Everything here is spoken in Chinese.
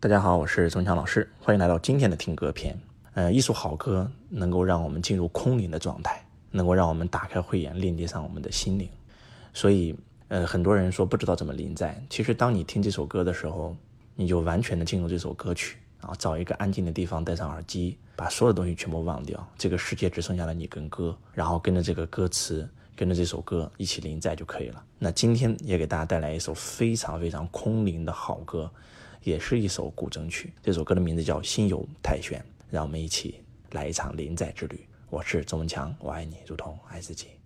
大家好，我是钟强老师，欢迎来到今天的听歌篇。呃，一首好歌能够让我们进入空灵的状态，能够让我们打开慧眼，链接上我们的心灵。所以，呃，很多人说不知道怎么临在，其实当你听这首歌的时候，你就完全的进入这首歌曲，然后找一个安静的地方，戴上耳机，把所有的东西全部忘掉，这个世界只剩下了你跟歌，然后跟着这个歌词，跟着这首歌一起临在就可以了。那今天也给大家带来一首非常非常空灵的好歌。也是一首古筝曲，这首歌的名字叫《心游太玄》，让我们一起来一场临在之旅。我是周文强，我爱你如同爱自己。